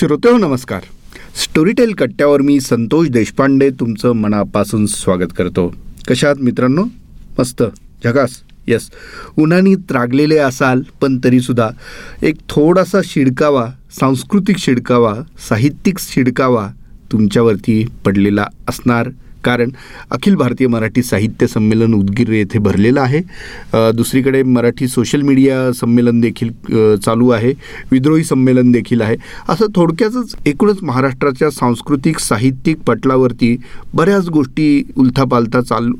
श्रोतेहो नमस्कार. स्टोरीटेल कट्ट्यावर मी संतोष देशपांडे तुमचं मनापासून स्वागत करतो. कशात मित्रांनो? मस्त. झकास येस उन्हाने त्रागलेले असाल पण तरीसुद्धा एक थोडासा शिडकावा सांस्कृतिक शिडकावा साहित्यिक शिडकावा तुमच्यावरती पडलेला असणार. कारण अखिल भारतीय मराठी साहित्य संमेलन उदगीर येथे भरलेलं आहे. दुसरीकडे मराठी सोशल मीडिया संमेलन देखील चालू आहे. विद्रोही संमेलन देखील आहे. असं थोडक्यातच एकूणच महाराष्ट्राच्या सांस्कृतिक साहित्यिक पटलावरती बऱ्याच गोष्टी उलथापालथा चालू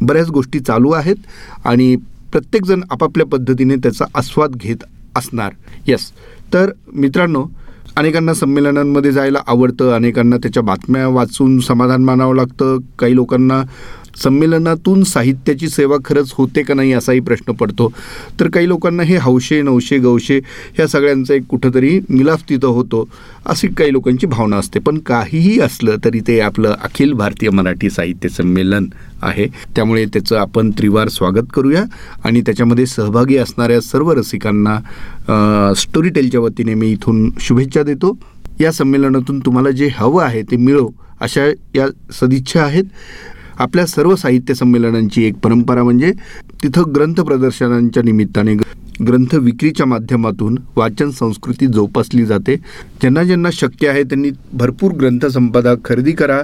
बऱ्याच गोष्टी चालू आहेत आणि प्रत्येकजण आपापल्या पद्धतीने त्याचा आस्वाद घेत असणार. येस तर मित्रांनो अनेकांना संमेलनांमध्ये जायला आवडतं अनेकांना त्याच्या बातम्या वाचून समाधान मानावं लागतं. काही लोकांना संमेलनातून साहित्याची सेवा खरंच होते का नाही असाही प्रश्न पडतो. तर काही लोकांना हे हौशे नवशे गवशे ह्या सगळ्यांचा एक कुठंतरी मिलाफ तिथं होतो अशी काही लोकांची भावना असते. पण काहीही असलं तरी ते आपलं अखिल भारतीय मराठी साहित्य संमेलन आहे. त्यामुळे त्याचं आपण त्रिवार स्वागत करूया. आणि त्याच्यामध्ये सहभागी असणाऱ्या सर्व रसिकांना स्टोरीटेलच्या वतीने मी इथून शुभेच्छा देतो. या संमेलनातून तुम्हाला जे हवं आहे ते मिळो अशा या सदिच्छा आहेत. आपल्या सर्व साहित्य संमेलनांची एक परंपरा म्हणजे तिथं ग्रंथ प्रदर्शनांच्या निमित्ताने ग्रंथ विक्रीच्या माध्यमातून वाचन संस्कृती जोपासली जाते. ज्यांना ज्यांना शक्य आहे त्यांनी भरपूर ग्रंथसंपदा खरेदी करा.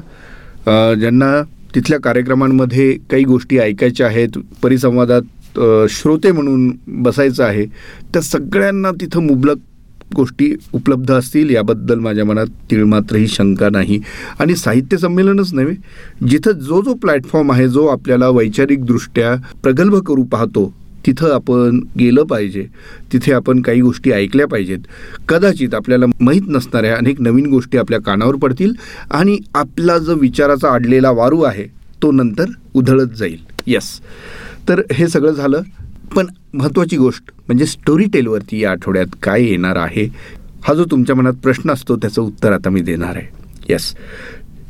ज्यांना तिथल्या कार्यक्रमांमध्ये काही गोष्टी ऐकायच्या आहेत परिसंवादात श्रोते म्हणून बसायचं आहे त्या सगळ्यांना तिथं मुबलक गोष्टी उपलब्ध असतील याबद्दल माझ्या मनात तिळमात्रही शंका नाही. आणि साहित्य संमेलनच नव्हे जिथं जो जो प्लॅटफॉर्म आहे जो आपल्याला वैचारिकदृष्ट्या प्रगल्भ करू पाहतो तिथं आपण गेलं पाहिजे. तिथे आपण काही गोष्टी ऐकल्या पाहिजेत. कदाचित आपल्याला माहीत नसणाऱ्या अनेक नवीन गोष्टी आपल्या कानावर पडतील आणि आपला जो विचाराचा अडलेला वारू आहे तो नंतर उधळत जाईल. यस तर हे सगळं झालं. पण महत्त्वाची गोष्ट म्हणजे स्टोरी टेलवरती या आठवड्यात काय येणार आहे हा जो तुमच्या मनात प्रश्न असतो त्याचं उत्तर आता मी देणार आहे. येस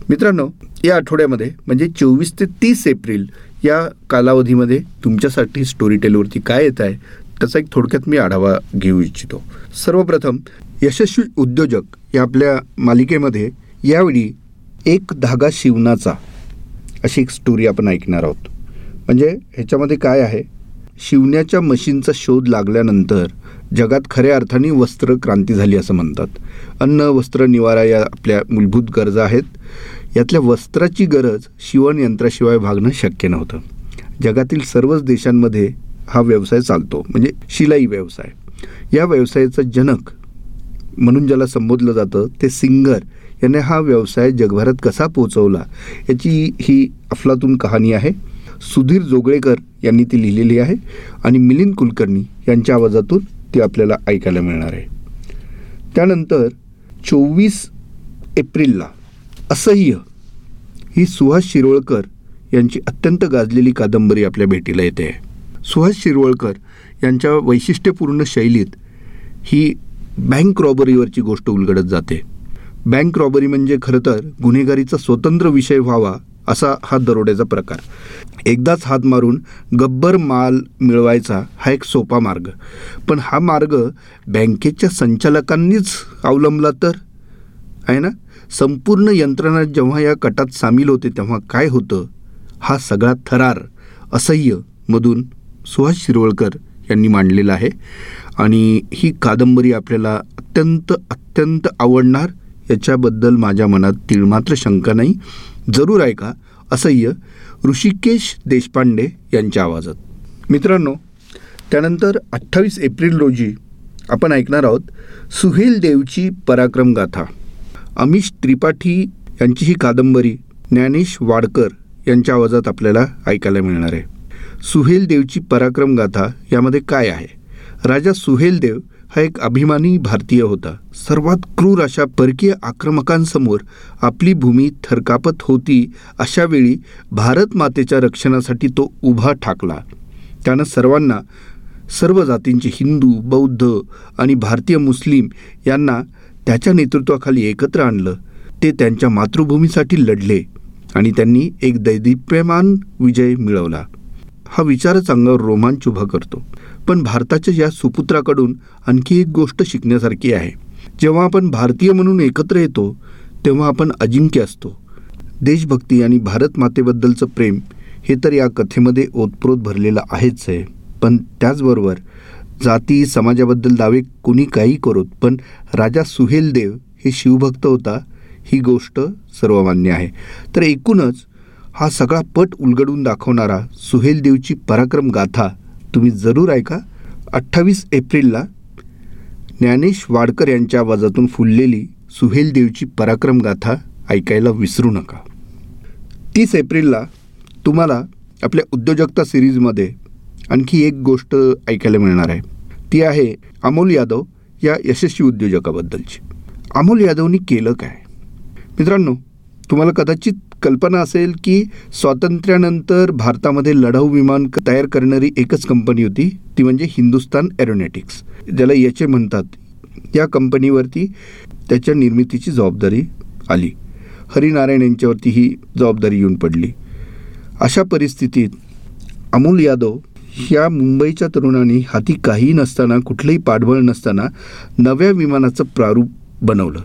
मित्रांनो या आठवड्यामध्ये म्हणजे चोवीस ते तीस एप्रिल या कालावधीमध्ये तुमच्यासाठी स्टोरी टेलवरती काय येत आहे त्याचा एक थोडक्यात मी आढावा घेऊ इच्छितो. सर्वप्रथम यशस्वी उद्योजक या आपल्या मालिकेमध्ये यावेळी एक धागा शिवणाचा अशी एक स्टोरी आपण ऐकणार आहोत. म्हणजे ह्याच्यामध्ये काय आहे शिवण्याच्या मशीनचा शोध लागल्यानंतर जगात खऱ्या अर्थाने वस्त्र क्रांती झाली असं म्हणतात. अन्न वस्त्र निवारा या आपल्या मूलभूत गरजा आहेत. यातल्या वस्त्राची गरज शिवण यंत्राशिवाय भागणं शक्य नव्हतं. जगातील सर्वच देशांमध्ये हा व्यवसाय चालतो म्हणजे शिलाई व्यवसाय. या व्यवसायाचा जनक म्हणून ज्याला संबोधलं जातं ते सिंगर. याने हा व्यवसाय जगभरात कसा पोचवला याची ही अफलातून कहाणी आहे. सुधीर जोगळेकर यांनी ती लिहिलेली आहे आणि मिलिंद कुलकर्णी यांच्या आवाजातून ती आपल्याला ऐकायला मिळणार आहे. त्यानंतर चोवीस एप्रिलला असह्य ही सुहास शिरोळकर यांची अत्यंत गाजलेली कादंबरी आपल्या भेटीला येते. आहे सुहास शिरवळकर यांच्या वैशिष्ट्यपूर्ण शैलीत ही बँक रॉबरीवरची गोष्ट उलगडत जाते. बँक रॉबरी म्हणजे खरं तर गुन्हेगारीचा स्वतंत्र विषय व्हावा असा हा दरोड्याचा प्रकार. एकदाच हात मारून गब्बर माल मिळवायचा हा एक सोपा मार्ग. पण हा मार्ग बँकेच्या संचालकांनीच अवलंबला तर? आहे ना? संपूर्ण यंत्रणा जेव्हा या कटात सामील होते तेव्हा काय होतं? हा सगळा थरार असह्य मधून सुहास शिरवळकर यांनी मांडलेला आहे. आणि ही कादंबरी आपल्याला अत्यंत अत्यंत आवडणार. याच्याबद्दल माझ्या मनात तीळमात्र शंका नाही. जरूर ऐका असह्य ऋषिकेश देशपांडे यांच्या आवाजात. मित्रांनो त्यानंतर अठ्ठावीस एप्रिल रोजी आपण ऐकणार आहोत सुहेल देवची पराक्रम गाथा. अमिश त्रिपाठी यांची ही कादंबरी ज्ञानेश वाडकर यांच्या आवाजात आपल्याला ऐकायला मिळणार आहे. सुहेल देवची पराक्रम गाथा यामध्ये काय आहे? राजा सुहेल देव हा एक अभिमानी भारतीय होता. सर्वात क्रूर अशा परकीय आक्रमकांसमोर आपली भूमी थरकापत होती अशा वेळी भारत मातेच्या रक्षणासाठी तो उभा ठाकला. त्यानं सर्वांना सर्व जातींचे हिंदू बौद्ध आणि भारतीय मुस्लिम यांना त्याच्या नेतृत्वाखाली एकत्र आणलं. ते त्यांच्या मातृभूमीसाठी लढले आणि त्यांनी एक दैदिप्यमान विजय मिळवला. हा विचारच अंगावर रोमांच उभा करतो. पण भारताच्या या सुपुत्राकडून आणखी एक गोष्ट शिकण्यासारखी आहे. जेव्हा आपण भारतीय म्हणून एकत्र येतो तेव्हा आपण अजिंक्य असतो. देशभक्ती आणि भारत मातेबद्दलचं प्रेम हे तर या कथेमध्ये ओतप्रोत भरलेलं आहेच आहे. पण त्याचबरोबर जाती समाजाबद्दल दावे कुणी काही करोत पण राजा सुहेलदेव हे शिवभक्त होता ही गोष्ट सर्वमान्य आहे. तर एकूणच हा सगळा पट उलगडून दाखवणारा सुहेलदेवची पराक्रम गाथा तुम्ही जरूर ऐका. अठ्ठावीस एप्रिलला ज्ञानेश वाडकर यांच्या आवाजातून फुललेली सुहेलदेवची पराक्रम गाथा ऐकायला विसरू नका. तीस एप्रिलला तुम्हाला आपल्या उद्योजकता सिरीजमध्ये आणखी एक गोष्ट ऐकायला मिळणार आहे. ती आहे अमोल यादव या यशस्वी उद्योजकाबद्दलची. अमोल यादवनी केलं काय? मित्रांनो तुम्हाला कदाचित कल्पना असेल की स्वातंत्र्यानंतर भारतामध्ये लढाऊ विमान क- तयार करणारी एकच कंपनी होती ती म्हणजे हिंदुस्तान एरोनॅटिक्स. ज्याला याचे म्हणतात या कंपनीवरती त्याच्या निर्मितीची जबाबदारी आली. हरिनारायण यांच्यावरती ही जबाबदारी येऊन पडली. अशा परिस्थितीत अमोल यादव या मुंबईच्या तरुणांनी हाती काही नसताना कुठलंही पाठबळ नसताना नव्या विमानाचं प्रारूप बनवलं.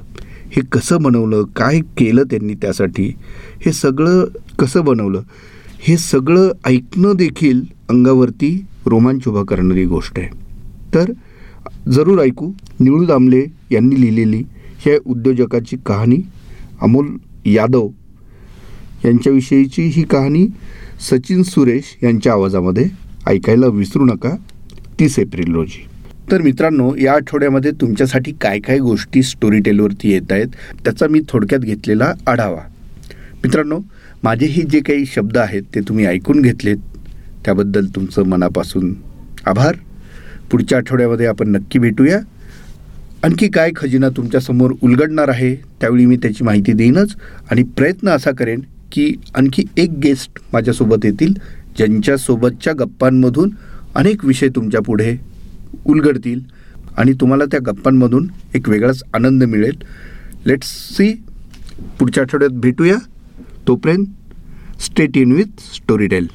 हे कसं बनवलं काय केलं त्यांनी त्यासाठी हे सगळं कसं बनवलं हे सगळं ऐकणं देखील अंगावरती रोमांच उभा करणारी गोष्ट आहे. तर जरूर ऐकू निळू दामले यांनी लिहिलेली ह्या उद्योजकाची कहाणी अमोल यादव यांच्याविषयीची ही कहाणी सचिन सुरेश यांच्या आवाजामध्ये ऐकायला विसरू नका तीस एप्रिल रोजी. तर मित्रांनो या आठवड्यामध्ये तुमच्यासाठी काय काय गोष्टी स्टोरी टेलवरती येत आहेत त्याचा मी थोडक्यात घेतलेला आढावा. मित्रांनो माझे हे जे काही शब्द आहेत ते तुम्ही ऐकून घेतलेत. त्याबद्दल तुमचं मनापासून आभार. पुढच्या आठवड्यामध्ये आपण नक्की भेटूया. आणखी काय खजिना तुमच्यासमोर उलगडणार आहे त्यावेळी मी त्याची माहिती देईनच. आणि प्रयत्न असा करेन की आणखी एक गेस्ट माझ्यासोबत येतील ज्यांच्यासोबतच्या गप्पांमधून अनेक विषय तुमच्यापुढे उलगडतील आणि तुम्हाला त्या गप्पांमधून एक वेगळाच आनंद मिळेल. लेट्स सी पुढच्या आठवड्यात भेटूया. तोपर्यंत स्टेट इन विथ स्टोरी टेल